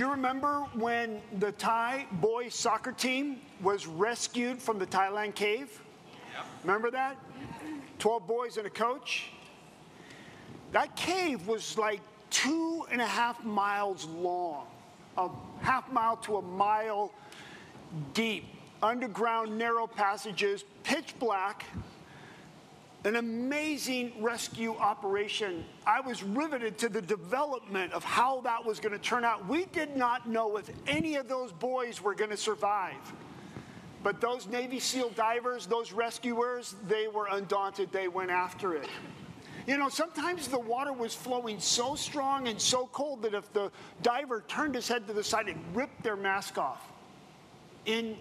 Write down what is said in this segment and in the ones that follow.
do you remember when the Thai boys soccer team was rescued from the Thailand cave? Yep. Remember that? 12 boys and a coach? That cave was like two and a half miles long, a half mile to a mile deep, underground, narrow passages, pitch black an amazing rescue operation. I was riveted to the development of how that was going to turn out. We did not know if any of those boys were going to survive. But those Navy SEAL divers, those rescuers, they were undaunted. They went after it. You know, sometimes the water was flowing so strong and so cold that if the diver turned his head to the side, it ripped their mask off in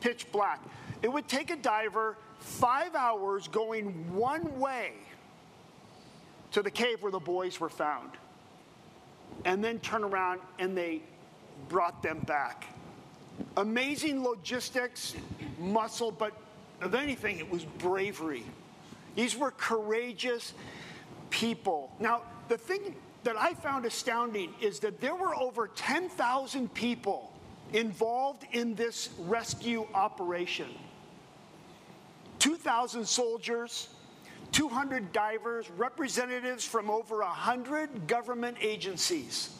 pitch black. It would take a diver five hours going one way to the cave where the boys were found, and then turn around and they brought them back. Amazing logistics, muscle, but of anything, it was bravery. These were courageous people. Now, the thing that I found astounding is that there were over 10,000 people involved in this rescue operation. 2,000 soldiers, 200 divers, representatives from over 100 government agencies.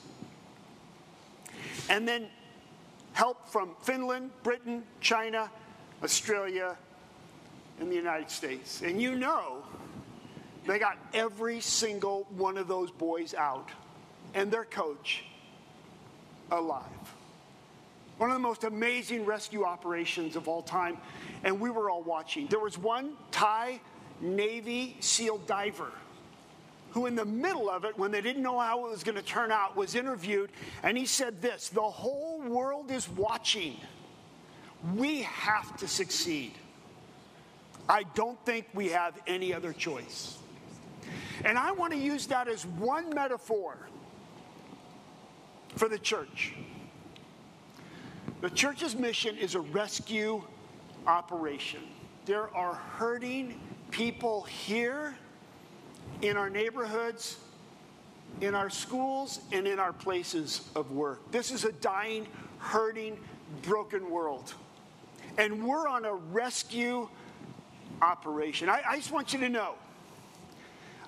And then help from Finland, Britain, China, Australia, and the United States. And you know, they got every single one of those boys out and their coach alive. One of the most amazing rescue operations of all time and we were all watching. There was one Thai Navy SEAL diver who, in the middle of it, when they didn't know how it was going to turn out, was interviewed, and he said this The whole world is watching. We have to succeed. I don't think we have any other choice. And I want to use that as one metaphor for the church. The church's mission is a rescue operation. There are hurting people here in our neighborhoods, in our schools, and in our places of work. This is a dying, hurting, broken world. And we're on a rescue operation. I, I just want you to know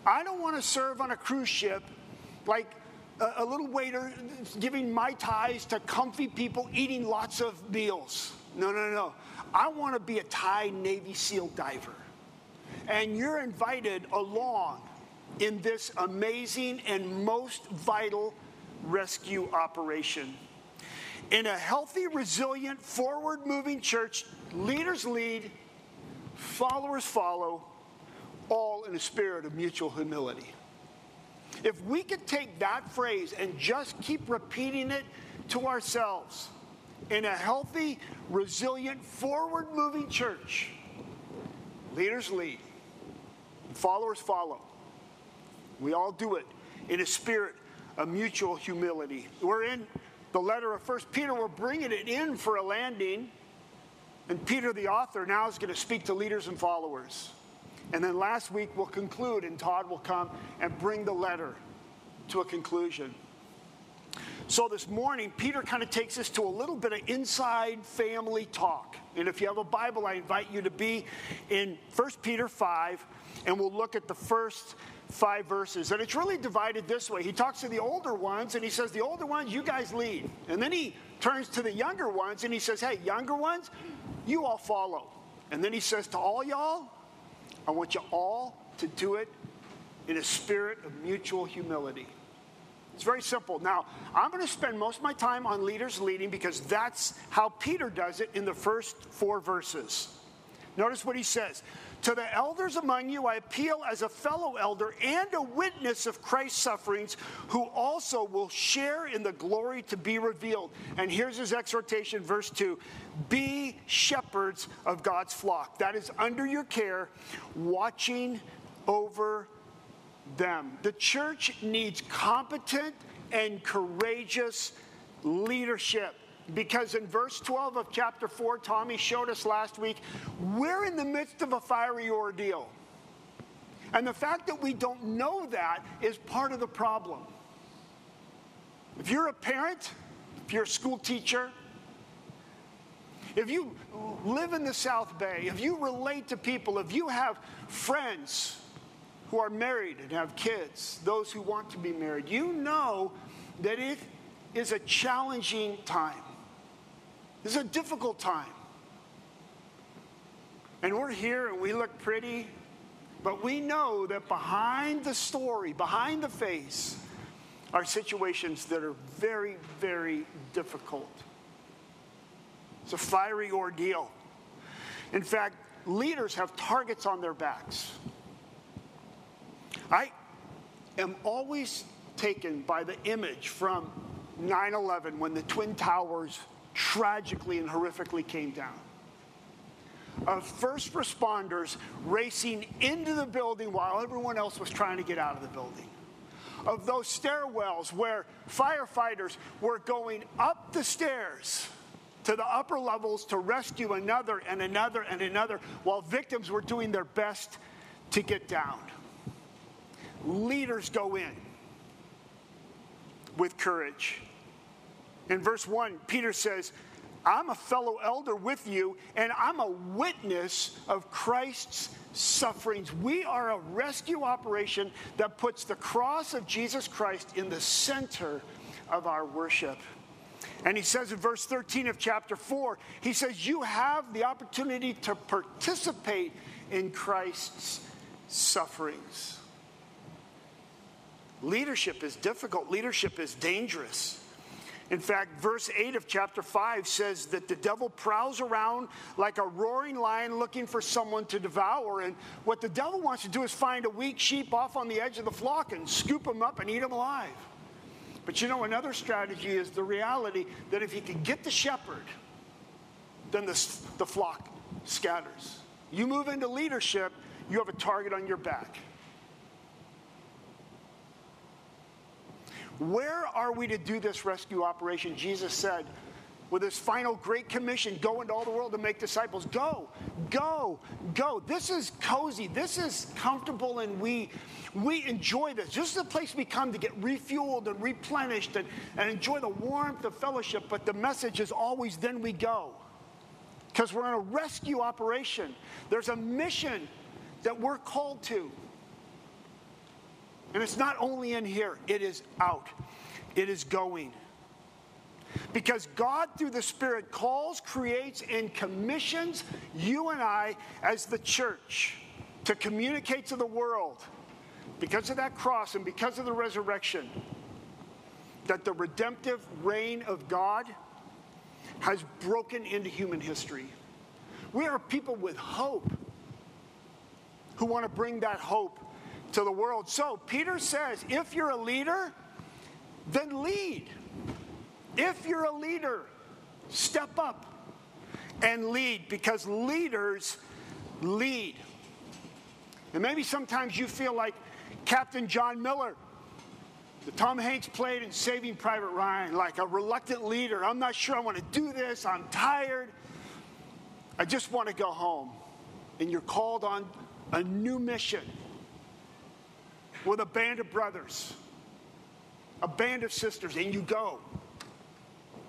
I don't want to serve on a cruise ship like a, a little waiter giving my ties to comfy people eating lots of meals. No, no, no. I want to be a Thai Navy SEAL diver. And you're invited along in this amazing and most vital rescue operation. In a healthy, resilient, forward moving church, leaders lead, followers follow, all in a spirit of mutual humility. If we could take that phrase and just keep repeating it to ourselves, in a healthy, resilient, forward moving church, leaders lead, followers follow. We all do it in a spirit of mutual humility. We're in the letter of First Peter, we're bringing it in for a landing. And Peter, the author, now is going to speak to leaders and followers. And then last week we'll conclude, and Todd will come and bring the letter to a conclusion. So this morning, Peter kind of takes us to a little bit of inside family talk. And if you have a Bible, I invite you to be in 1 Peter 5, and we'll look at the first five verses. And it's really divided this way. He talks to the older ones, and he says, The older ones, you guys lead. And then he turns to the younger ones, and he says, Hey, younger ones, you all follow. And then he says to all y'all, I want you all to do it in a spirit of mutual humility. It's very simple. Now, I'm going to spend most of my time on leaders leading because that's how Peter does it in the first four verses. Notice what he says. To the elders among you, I appeal as a fellow elder and a witness of Christ's sufferings, who also will share in the glory to be revealed. And here's his exhortation, verse 2 Be shepherds of God's flock. That is under your care, watching over them. The church needs competent and courageous leadership. Because in verse 12 of chapter 4, Tommy showed us last week, we're in the midst of a fiery ordeal. And the fact that we don't know that is part of the problem. If you're a parent, if you're a school teacher, if you live in the South Bay, if you relate to people, if you have friends who are married and have kids, those who want to be married, you know that it is a challenging time. It's a difficult time. And we're here and we look pretty, but we know that behind the story, behind the face, are situations that are very, very difficult. It's a fiery ordeal. In fact, leaders have targets on their backs. I am always taken by the image from 9 11 when the Twin Towers tragically and horrifically came down. Of first responders racing into the building while everyone else was trying to get out of the building. Of those stairwells where firefighters were going up the stairs to the upper levels to rescue another and another and another while victims were doing their best to get down. Leaders go in with courage. In verse 1, Peter says, I'm a fellow elder with you, and I'm a witness of Christ's sufferings. We are a rescue operation that puts the cross of Jesus Christ in the center of our worship. And he says in verse 13 of chapter 4, he says, You have the opportunity to participate in Christ's sufferings. Leadership is difficult, leadership is dangerous. In fact, verse 8 of chapter 5 says that the devil prowls around like a roaring lion looking for someone to devour. And what the devil wants to do is find a weak sheep off on the edge of the flock and scoop him up and eat him alive. But you know, another strategy is the reality that if he can get the shepherd, then the, the flock scatters. You move into leadership, you have a target on your back. Where are we to do this rescue operation? Jesus said, with his final great commission go into all the world and make disciples. Go, go, go. This is cozy. This is comfortable, and we we enjoy this. This is the place we come to get refueled and replenished and, and enjoy the warmth of fellowship. But the message is always then we go. Because we're in a rescue operation. There's a mission that we're called to. And it's not only in here, it is out, it is going. Because God, through the Spirit, calls, creates, and commissions you and I as the church to communicate to the world, because of that cross and because of the resurrection, that the redemptive reign of God has broken into human history. We are people with hope who want to bring that hope to the world. So Peter says if you're a leader, then lead. If you're a leader, step up and lead because leaders lead. And maybe sometimes you feel like Captain John Miller, that Tom Hanks played in Saving Private Ryan, like a reluctant leader. I'm not sure I want to do this. I'm tired. I just want to go home. And you're called on a new mission with a band of brothers, a band of sisters, and you go.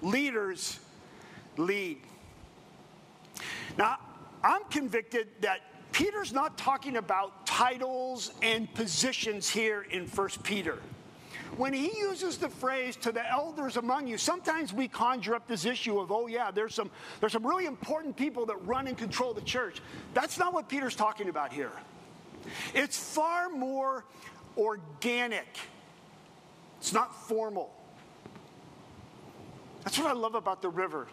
Leaders lead. Now, I'm convicted that Peter's not talking about titles and positions here in 1 Peter. When he uses the phrase to the elders among you, sometimes we conjure up this issue of, oh, yeah, there's some, there's some really important people that run and control the church. That's not what Peter's talking about here. It's far more organic, it's not formal. That's what I love about the river.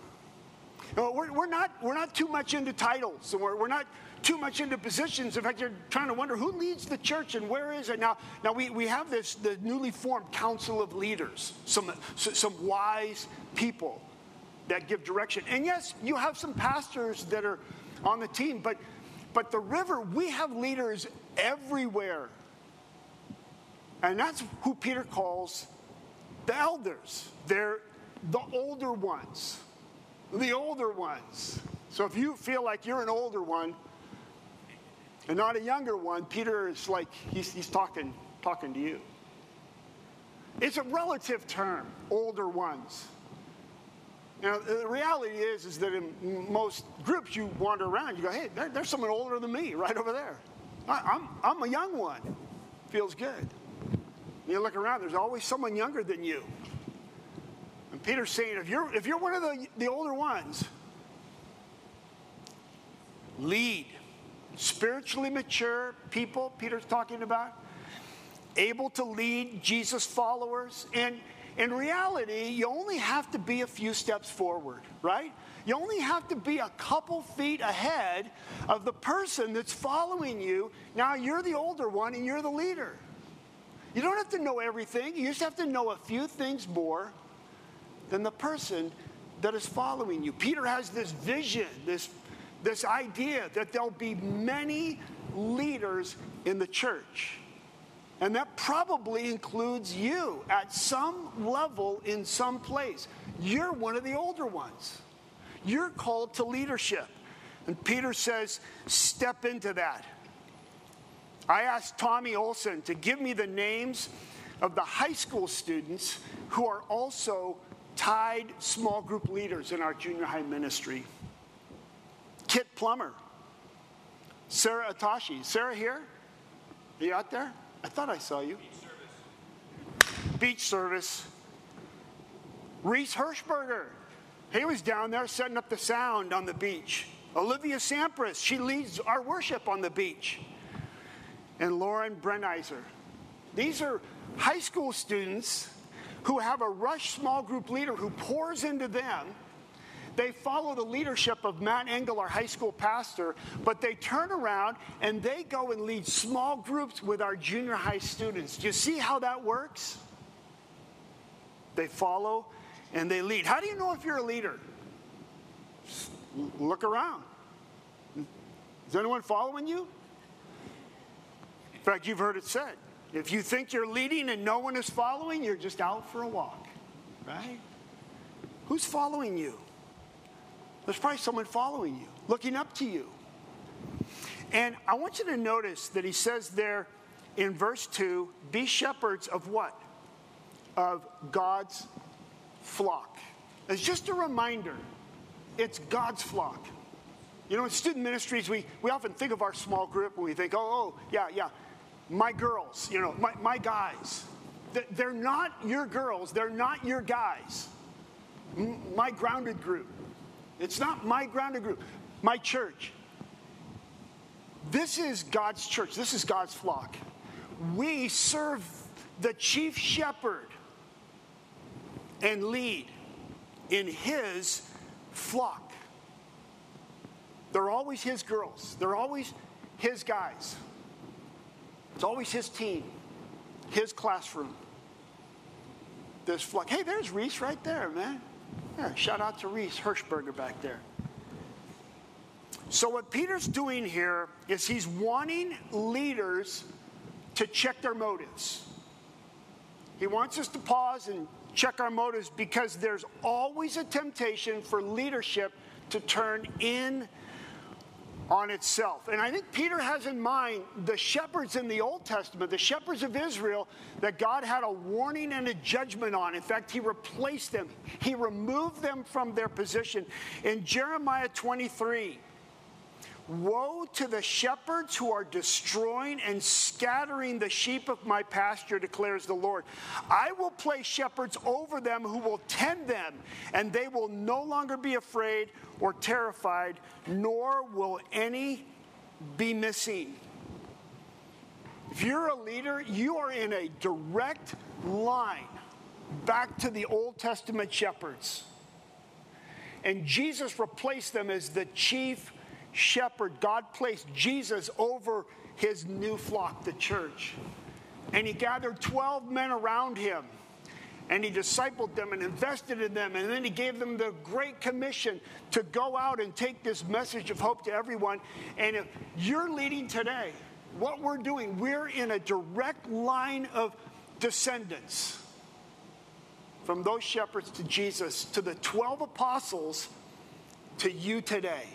You know, we're, we're, not, we're not too much into titles, and we're, we're not too much into positions. In fact, you're trying to wonder who leads the church and where is it now? Now we, we have this the newly formed council of leaders, some some wise people that give direction. And yes, you have some pastors that are on the team, but but the river, we have leaders everywhere and that's who Peter calls the elders. They're the older ones. The older ones. So if you feel like you're an older one and not a younger one, Peter is like, he's, he's talking, talking to you. It's a relative term, older ones. Now, the reality is, is that in most groups you wander around, you go, hey, there, there's someone older than me right over there. I, I'm, I'm a young one. Feels good. You look around, there's always someone younger than you. And Peter's saying, if you're, if you're one of the, the older ones, lead. Spiritually mature people, Peter's talking about, able to lead Jesus followers. And in reality, you only have to be a few steps forward, right? You only have to be a couple feet ahead of the person that's following you. Now you're the older one and you're the leader. You don't have to know everything, you just have to know a few things more than the person that is following you. Peter has this vision, this, this idea that there'll be many leaders in the church. And that probably includes you at some level in some place. You're one of the older ones. You're called to leadership. And Peter says, step into that. I asked Tommy Olson to give me the names of the high school students who are also tied small group leaders in our junior high ministry. Kit Plummer, Sarah Atashi. Sarah here? Are you out there? I thought I saw you. Beach service. Beach service. Reese Hirschberger. He was down there setting up the sound on the beach. Olivia Sampras, she leads our worship on the beach. And Lauren Brenizer. These are high school students who have a rush small group leader who pours into them they follow the leadership of Matt Engel, our high school pastor, but they turn around and they go and lead small groups with our junior high students. Do you see how that works? They follow and they lead. How do you know if you're a leader? Look around. Is anyone following you? Fact, you've heard it said if you think you're leading and no one is following, you're just out for a walk, right? Who's following you? There's probably someone following you, looking up to you. And I want you to notice that he says there in verse 2 be shepherds of what? Of God's flock. It's just a reminder it's God's flock. You know, in student ministries, we, we often think of our small group and we think, oh, oh yeah, yeah, my girls, you know, my, my guys. They're not your girls, they're not your guys. My grounded group. It's not my grounded group, my church. This is God's church, this is God's flock. We serve the chief shepherd and lead in his flock. They're always his girls, they're always his guys. It's always his team, his classroom. This flock. Hey, there's Reese right there, man. Yeah, shout out to Reese Hirschberger back there. So, what Peter's doing here is he's wanting leaders to check their motives. He wants us to pause and check our motives because there's always a temptation for leadership to turn in on itself. And I think Peter has in mind the shepherds in the Old Testament, the shepherds of Israel, that God had a warning and a judgment on. In fact, he replaced them, he removed them from their position. In Jeremiah 23, Woe to the shepherds who are destroying and scattering the sheep of my pasture, declares the Lord. I will place shepherds over them who will tend them, and they will no longer be afraid or terrified, nor will any be missing. If you're a leader, you are in a direct line back to the Old Testament shepherds. And Jesus replaced them as the chief shepherd. God placed Jesus over his new flock, the church. And he gathered 12 men around him and he discipled them and invested in them. And then he gave them the great commission to go out and take this message of hope to everyone. And if you're leading today, what we're doing, we're in a direct line of descendants from those shepherds to Jesus, to the 12 apostles, to you today.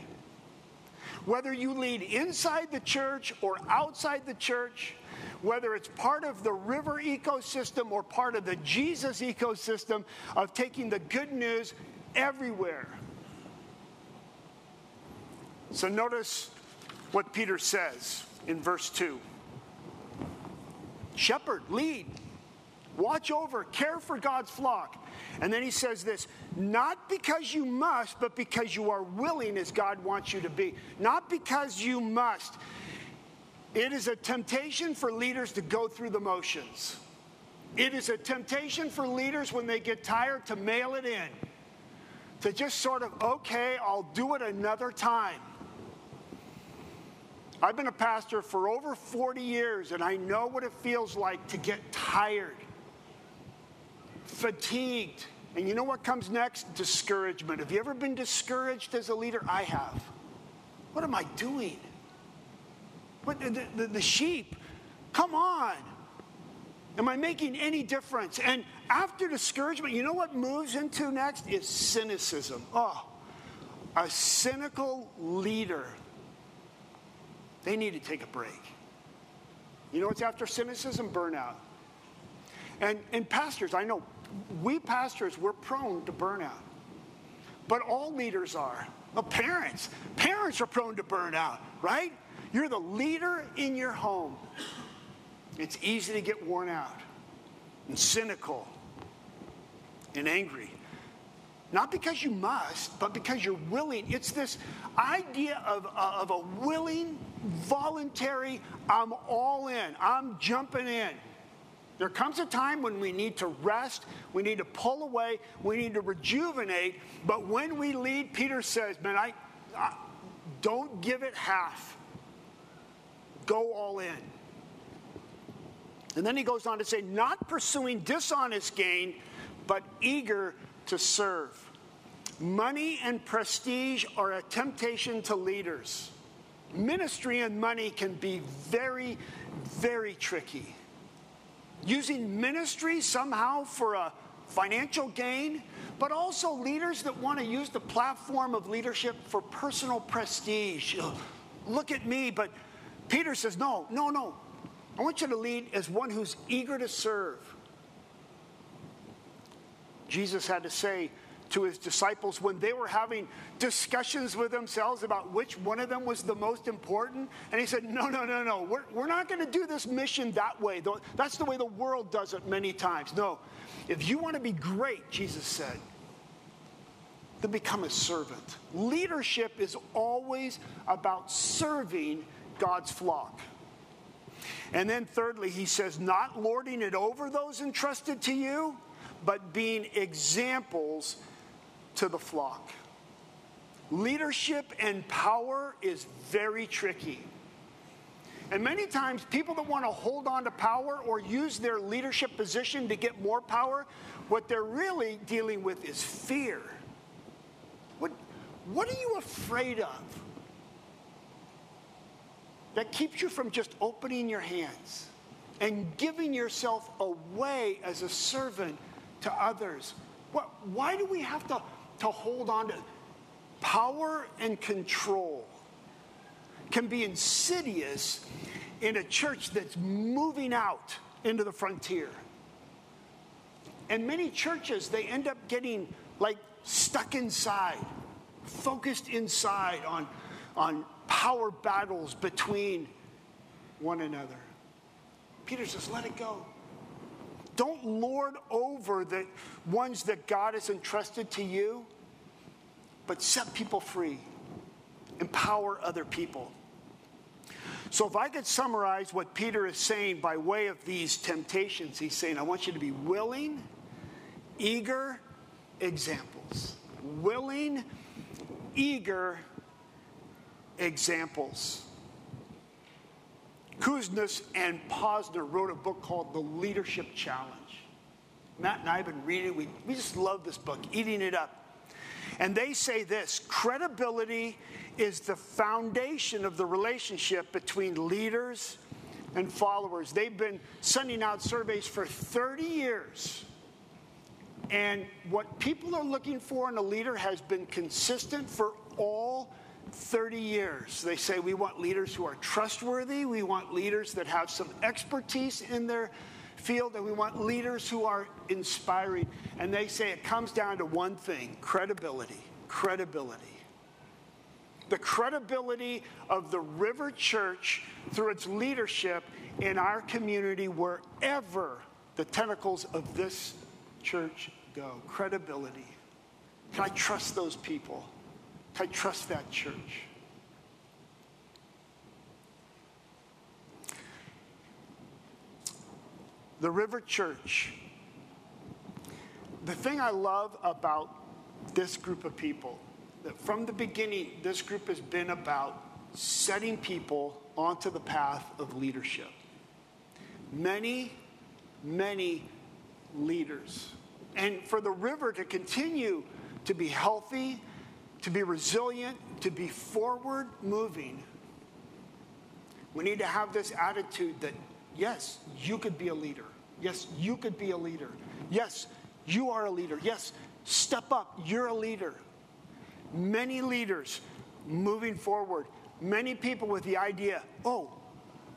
Whether you lead inside the church or outside the church, whether it's part of the river ecosystem or part of the Jesus ecosystem of taking the good news everywhere. So notice what Peter says in verse 2 Shepherd, lead, watch over, care for God's flock. And then he says this not because you must, but because you are willing as God wants you to be. Not because you must. It is a temptation for leaders to go through the motions. It is a temptation for leaders when they get tired to mail it in, to just sort of, okay, I'll do it another time. I've been a pastor for over 40 years, and I know what it feels like to get tired, fatigued. And you know what comes next? Discouragement. Have you ever been discouraged as a leader? I have. What am I doing? What, the, the, the sheep, come on. Am I making any difference? And after discouragement, you know what moves into next is cynicism. Oh, a cynical leader. They need to take a break. You know what's after cynicism? Burnout. And, and pastors, I know we pastors, we're prone to burnout. But all leaders are. Well, parents, parents are prone to burnout, right? You're the leader in your home. It's easy to get worn out and cynical and angry. Not because you must, but because you're willing. It's this idea of, uh, of a willing, voluntary, I'm all in, I'm jumping in. There comes a time when we need to rest, we need to pull away, we need to rejuvenate. But when we lead, Peter says, man, I, I don't give it half go all in. And then he goes on to say, not pursuing dishonest gain, but eager to serve. Money and prestige are a temptation to leaders. Ministry and money can be very, very tricky. Using ministry somehow for a financial gain, but also leaders that want to use the platform of leadership for personal prestige. Look at me, but Peter says, No, no, no. I want you to lead as one who's eager to serve. Jesus had to say to his disciples when they were having discussions with themselves about which one of them was the most important. And he said, No, no, no, no. We're, we're not going to do this mission that way. That's the way the world does it many times. No. If you want to be great, Jesus said, then become a servant. Leadership is always about serving God's flock. And then, thirdly, he says, not lording it over those entrusted to you, but being examples to the flock. Leadership and power is very tricky. And many times, people that want to hold on to power or use their leadership position to get more power, what they're really dealing with is fear. What, what are you afraid of? that keeps you from just opening your hands and giving yourself away as a servant to others. What, why do we have to, to hold on to power and control? Can be insidious in a church that's moving out into the frontier. And many churches, they end up getting like stuck inside, focused inside on, on power battles between one another. Peter says, let it go. Don't lord over the ones that God has entrusted to you, but set people free, empower other people. So, if I could summarize what Peter is saying by way of these temptations, he's saying, I want you to be willing, eager examples. Willing, eager examples. Kouzes and Posner wrote a book called The Leadership Challenge. Matt and I have been reading it. We, we just love this book, eating it up. And they say this credibility is the foundation of the relationship between leaders and followers. They've been sending out surveys for 30 years. And what people are looking for in a leader has been consistent for all 30 years. They say we want leaders who are trustworthy, we want leaders that have some expertise in their field and we want leaders who are inspiring. And they say it comes down to one thing credibility. Credibility. The credibility of the River Church through its leadership in our community, wherever the tentacles of this church go. Credibility. Can I trust those people? I trust that church? the River Church, the thing I love about this group of people, that from the beginning, this group has been about setting people onto the path of leadership. Many, many leaders. And for the river to continue to be healthy, to be resilient, to be forward moving, we need to have this attitude that, yes, you could be a leader. Yes, you could be a leader. Yes, you are a leader. Yes, step up. You're a leader. Many leaders moving forward, many people with the idea, oh,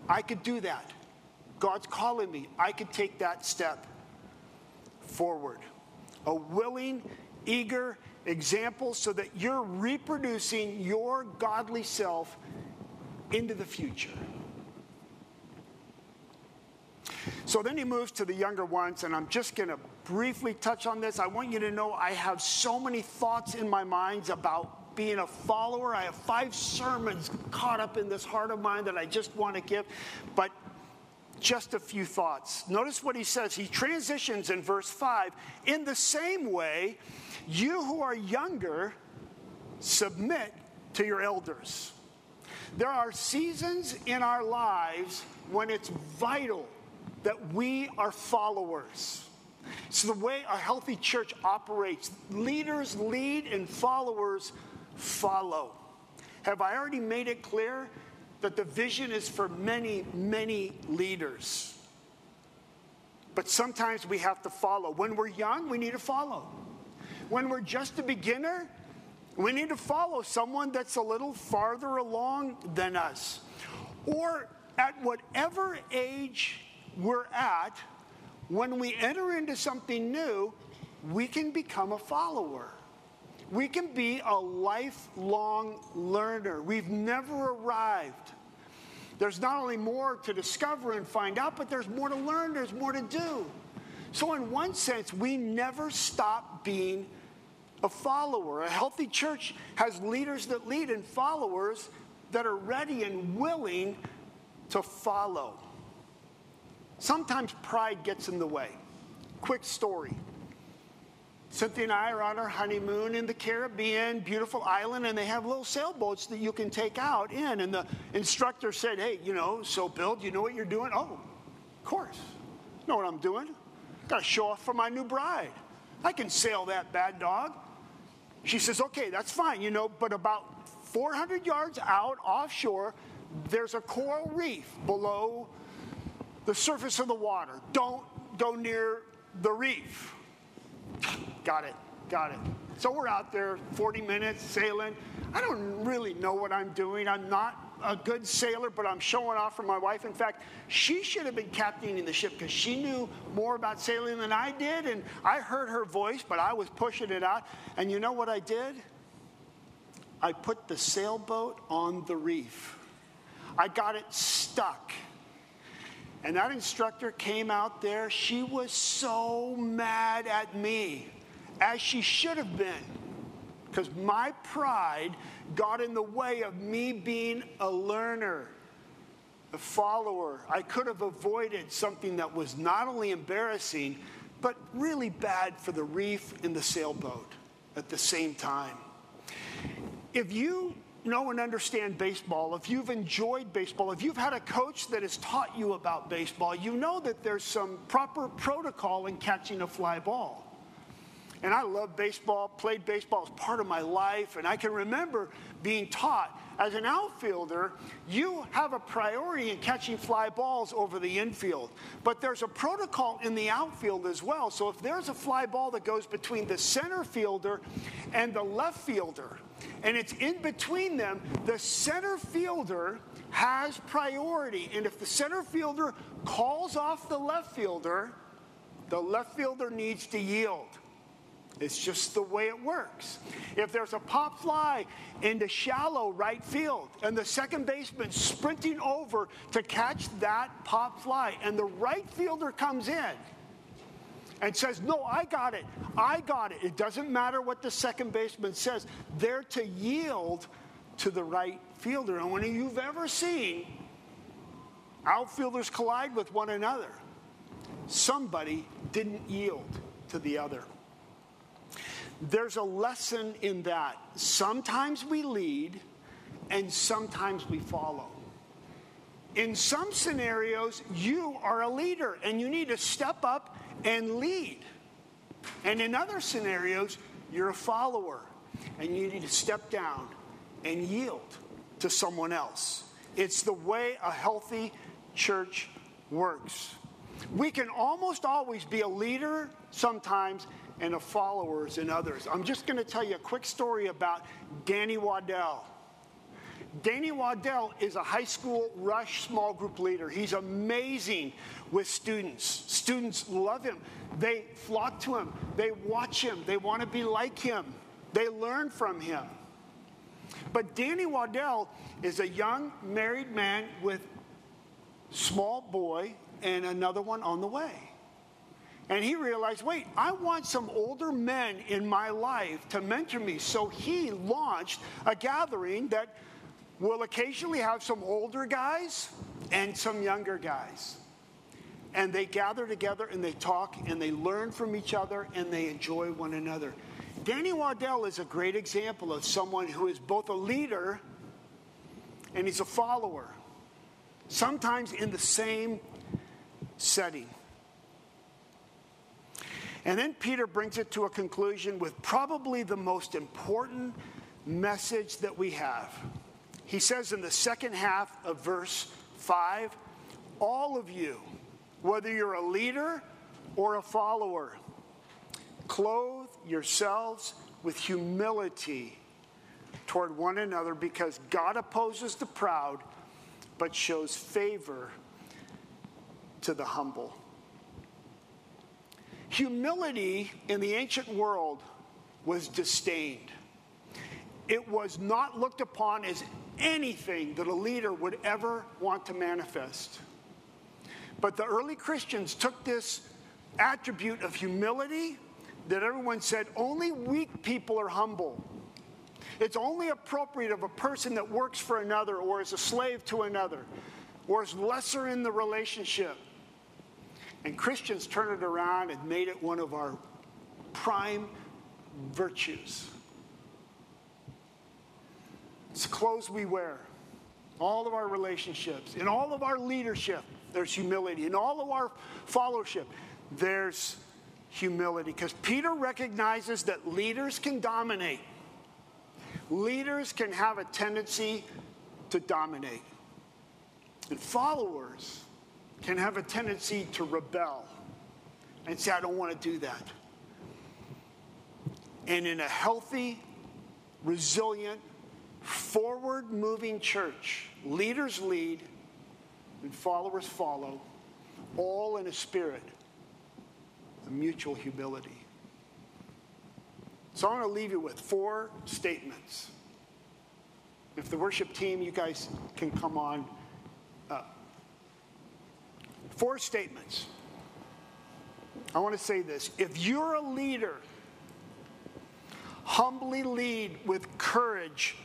I could do that. God's calling me. I could take that step forward. A willing, eager example so that you're reproducing your godly self into the future. So then he moves to the younger ones, and I'm just going to briefly touch on this. I want you to know I have so many thoughts in my mind about being a follower. I have five sermons caught up in this heart of mine that I just want to give, but just a few thoughts. Notice what he says. He transitions in verse 5 In the same way, you who are younger, submit to your elders. There are seasons in our lives when it's vital that we are followers. It's the way a healthy church operates. Leaders lead and followers follow. Have I already made it clear that the vision is for many, many leaders? But sometimes we have to follow. When we're young, we need to follow. When we're just a beginner, we need to follow someone that's a little farther along than us. Or at whatever age we're at, when we enter into something new, we can become a follower. We can be a lifelong learner. We've never arrived. There's not only more to discover and find out, but there's more to learn, there's more to do. So, in one sense, we never stop being a follower. A healthy church has leaders that lead and followers that are ready and willing to follow. Sometimes pride gets in the way. Quick story. Cynthia and I are on our honeymoon in the Caribbean, beautiful island, and they have little sailboats that you can take out in. And the instructor said, Hey, you know, so Bill, do you know what you're doing? Oh, of course. Know what I'm doing? Got to show off for my new bride. I can sail that bad dog. She says, Okay, that's fine, you know, but about 400 yards out offshore, there's a coral reef below the surface of the water. Don't go near the reef. Got it, got it. So we're out there 40 minutes sailing. I don't really know what I'm doing. I'm not a good sailor, but I'm showing off for my wife. In fact, she should have been captaining the ship because she knew more about sailing than I did. And I heard her voice, but I was pushing it out. And you know what I did? I put the sailboat on the reef. I got it stuck. And that instructor came out there. She was so mad at me, as she should have been, because my pride got in the way of me being a learner, a follower. I could have avoided something that was not only embarrassing, but really bad for the reef and the sailboat at the same time. If you know and understand baseball, if you've enjoyed baseball, if you've had a coach that has taught you about baseball, you know that there's some proper protocol in catching a fly ball. And I love baseball, played baseball as part of my life. And I can remember being taught as an outfielder, you have a priority in catching fly balls over the infield. But there's a protocol in the outfield as well. So if there's a fly ball that goes between the center fielder and the left fielder, and it's in between them, the center fielder has priority. And if the center fielder calls off the left fielder, the left fielder needs to yield. It's just the way it works. If there's a pop fly into shallow right field and the second baseman sprinting over to catch that pop fly and the right fielder comes in and says, No, I got it, I got it. It doesn't matter what the second baseman says, they're to yield to the right fielder. And when you've ever seen outfielders collide with one another, somebody didn't yield to the other. There's a lesson in that. Sometimes we lead and sometimes we follow. In some scenarios, you are a leader and you need to step up and lead. And in other scenarios, you're a follower and you need to step down and yield to someone else. It's the way a healthy church works. We can almost always be a leader sometimes and of followers in others. I'm just going to tell you a quick story about Danny Waddell. Danny Waddell is a high school rush small group leader. He's amazing with students. Students love him. They flock to him. They watch him. They want to be like him. They learn from him. But Danny Waddell is a young married man with small boy and another one on the way. And he realized, wait, I want some older men in my life to mentor me. So he launched a gathering that will occasionally have some older guys and some younger guys. And they gather together and they talk and they learn from each other and they enjoy one another. Danny Waddell is a great example of someone who is both a leader and he's a follower, sometimes in the same setting. And then Peter brings it to a conclusion with probably the most important message that we have. He says in the second half of verse 5 all of you, whether you're a leader or a follower, clothe yourselves with humility toward one another because God opposes the proud but shows favor to the humble. Humility in the ancient world was disdained. It was not looked upon as anything that a leader would ever want to manifest. But the early Christians took this attribute of humility that everyone said only weak people are humble. It's only appropriate of a person that works for another or is a slave to another or is lesser in the relationship. And Christians turned it around and made it one of our prime virtues. It's the clothes we wear, all of our relationships, in all of our leadership, there's humility. In all of our followership, there's humility. Because Peter recognizes that leaders can dominate, leaders can have a tendency to dominate. And followers can have a tendency to rebel and say, I don't want to do that. And in a healthy, resilient, forward moving church, leaders lead and followers follow, all in a spirit of mutual humility. So I want to leave you with four statements. If the worship team, you guys can come on Four statements. I want to say this. If you're a leader, humbly lead with courage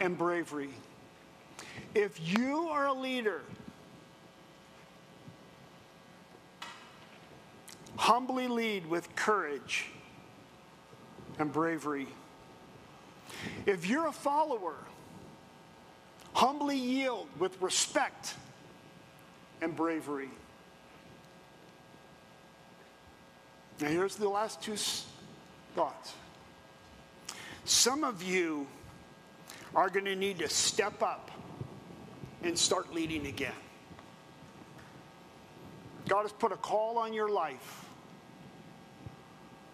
and bravery. If you are a leader, humbly lead with courage and bravery. If you're a follower, humbly yield with respect and bravery. Now, here's the last two Thoughts? Some of you are going to need to step up and start leading again. God has put a call on your life.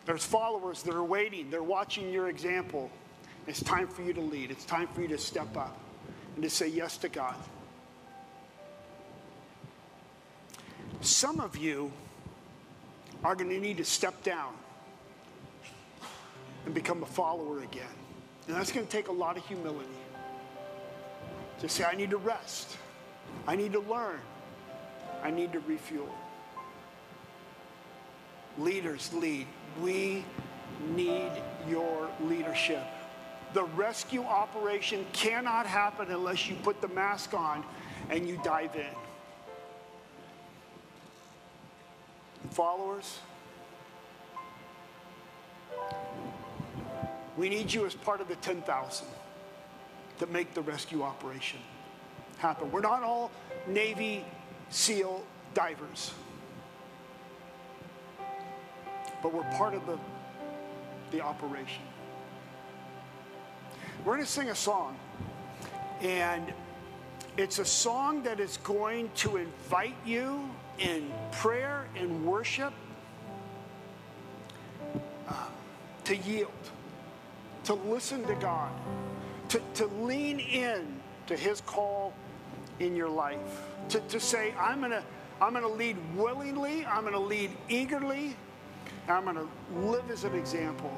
There's followers that are waiting, they're watching your example. It's time for you to lead, it's time for you to step up and to say yes to God. Some of you are going to need to step down and become a follower again. And that's going to take a lot of humility. To say, I need to rest. I need to learn. I need to refuel. Leaders lead. We need your leadership. The rescue operation cannot happen unless you put the mask on and you dive in. Followers, we need you as part of the 10,000 to make the rescue operation happen. We're not all Navy SEAL divers, but we're part of the, the operation. We're going to sing a song, and it's a song that is going to invite you in prayer and worship uh, to yield, to listen to God, to, to lean in to His call in your life, to, to say, I'm going to I'm going to lead willingly, I'm going to lead eagerly, I'm going to live as an example.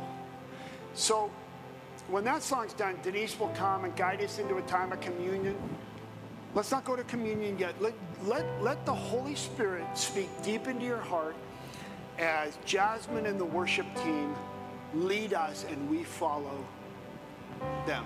So when that song's done, Denise will come and guide us into a time of communion. Let's not go to communion yet. Let, let, let the Holy Spirit speak deep into your heart as Jasmine and the worship team lead us and we follow them.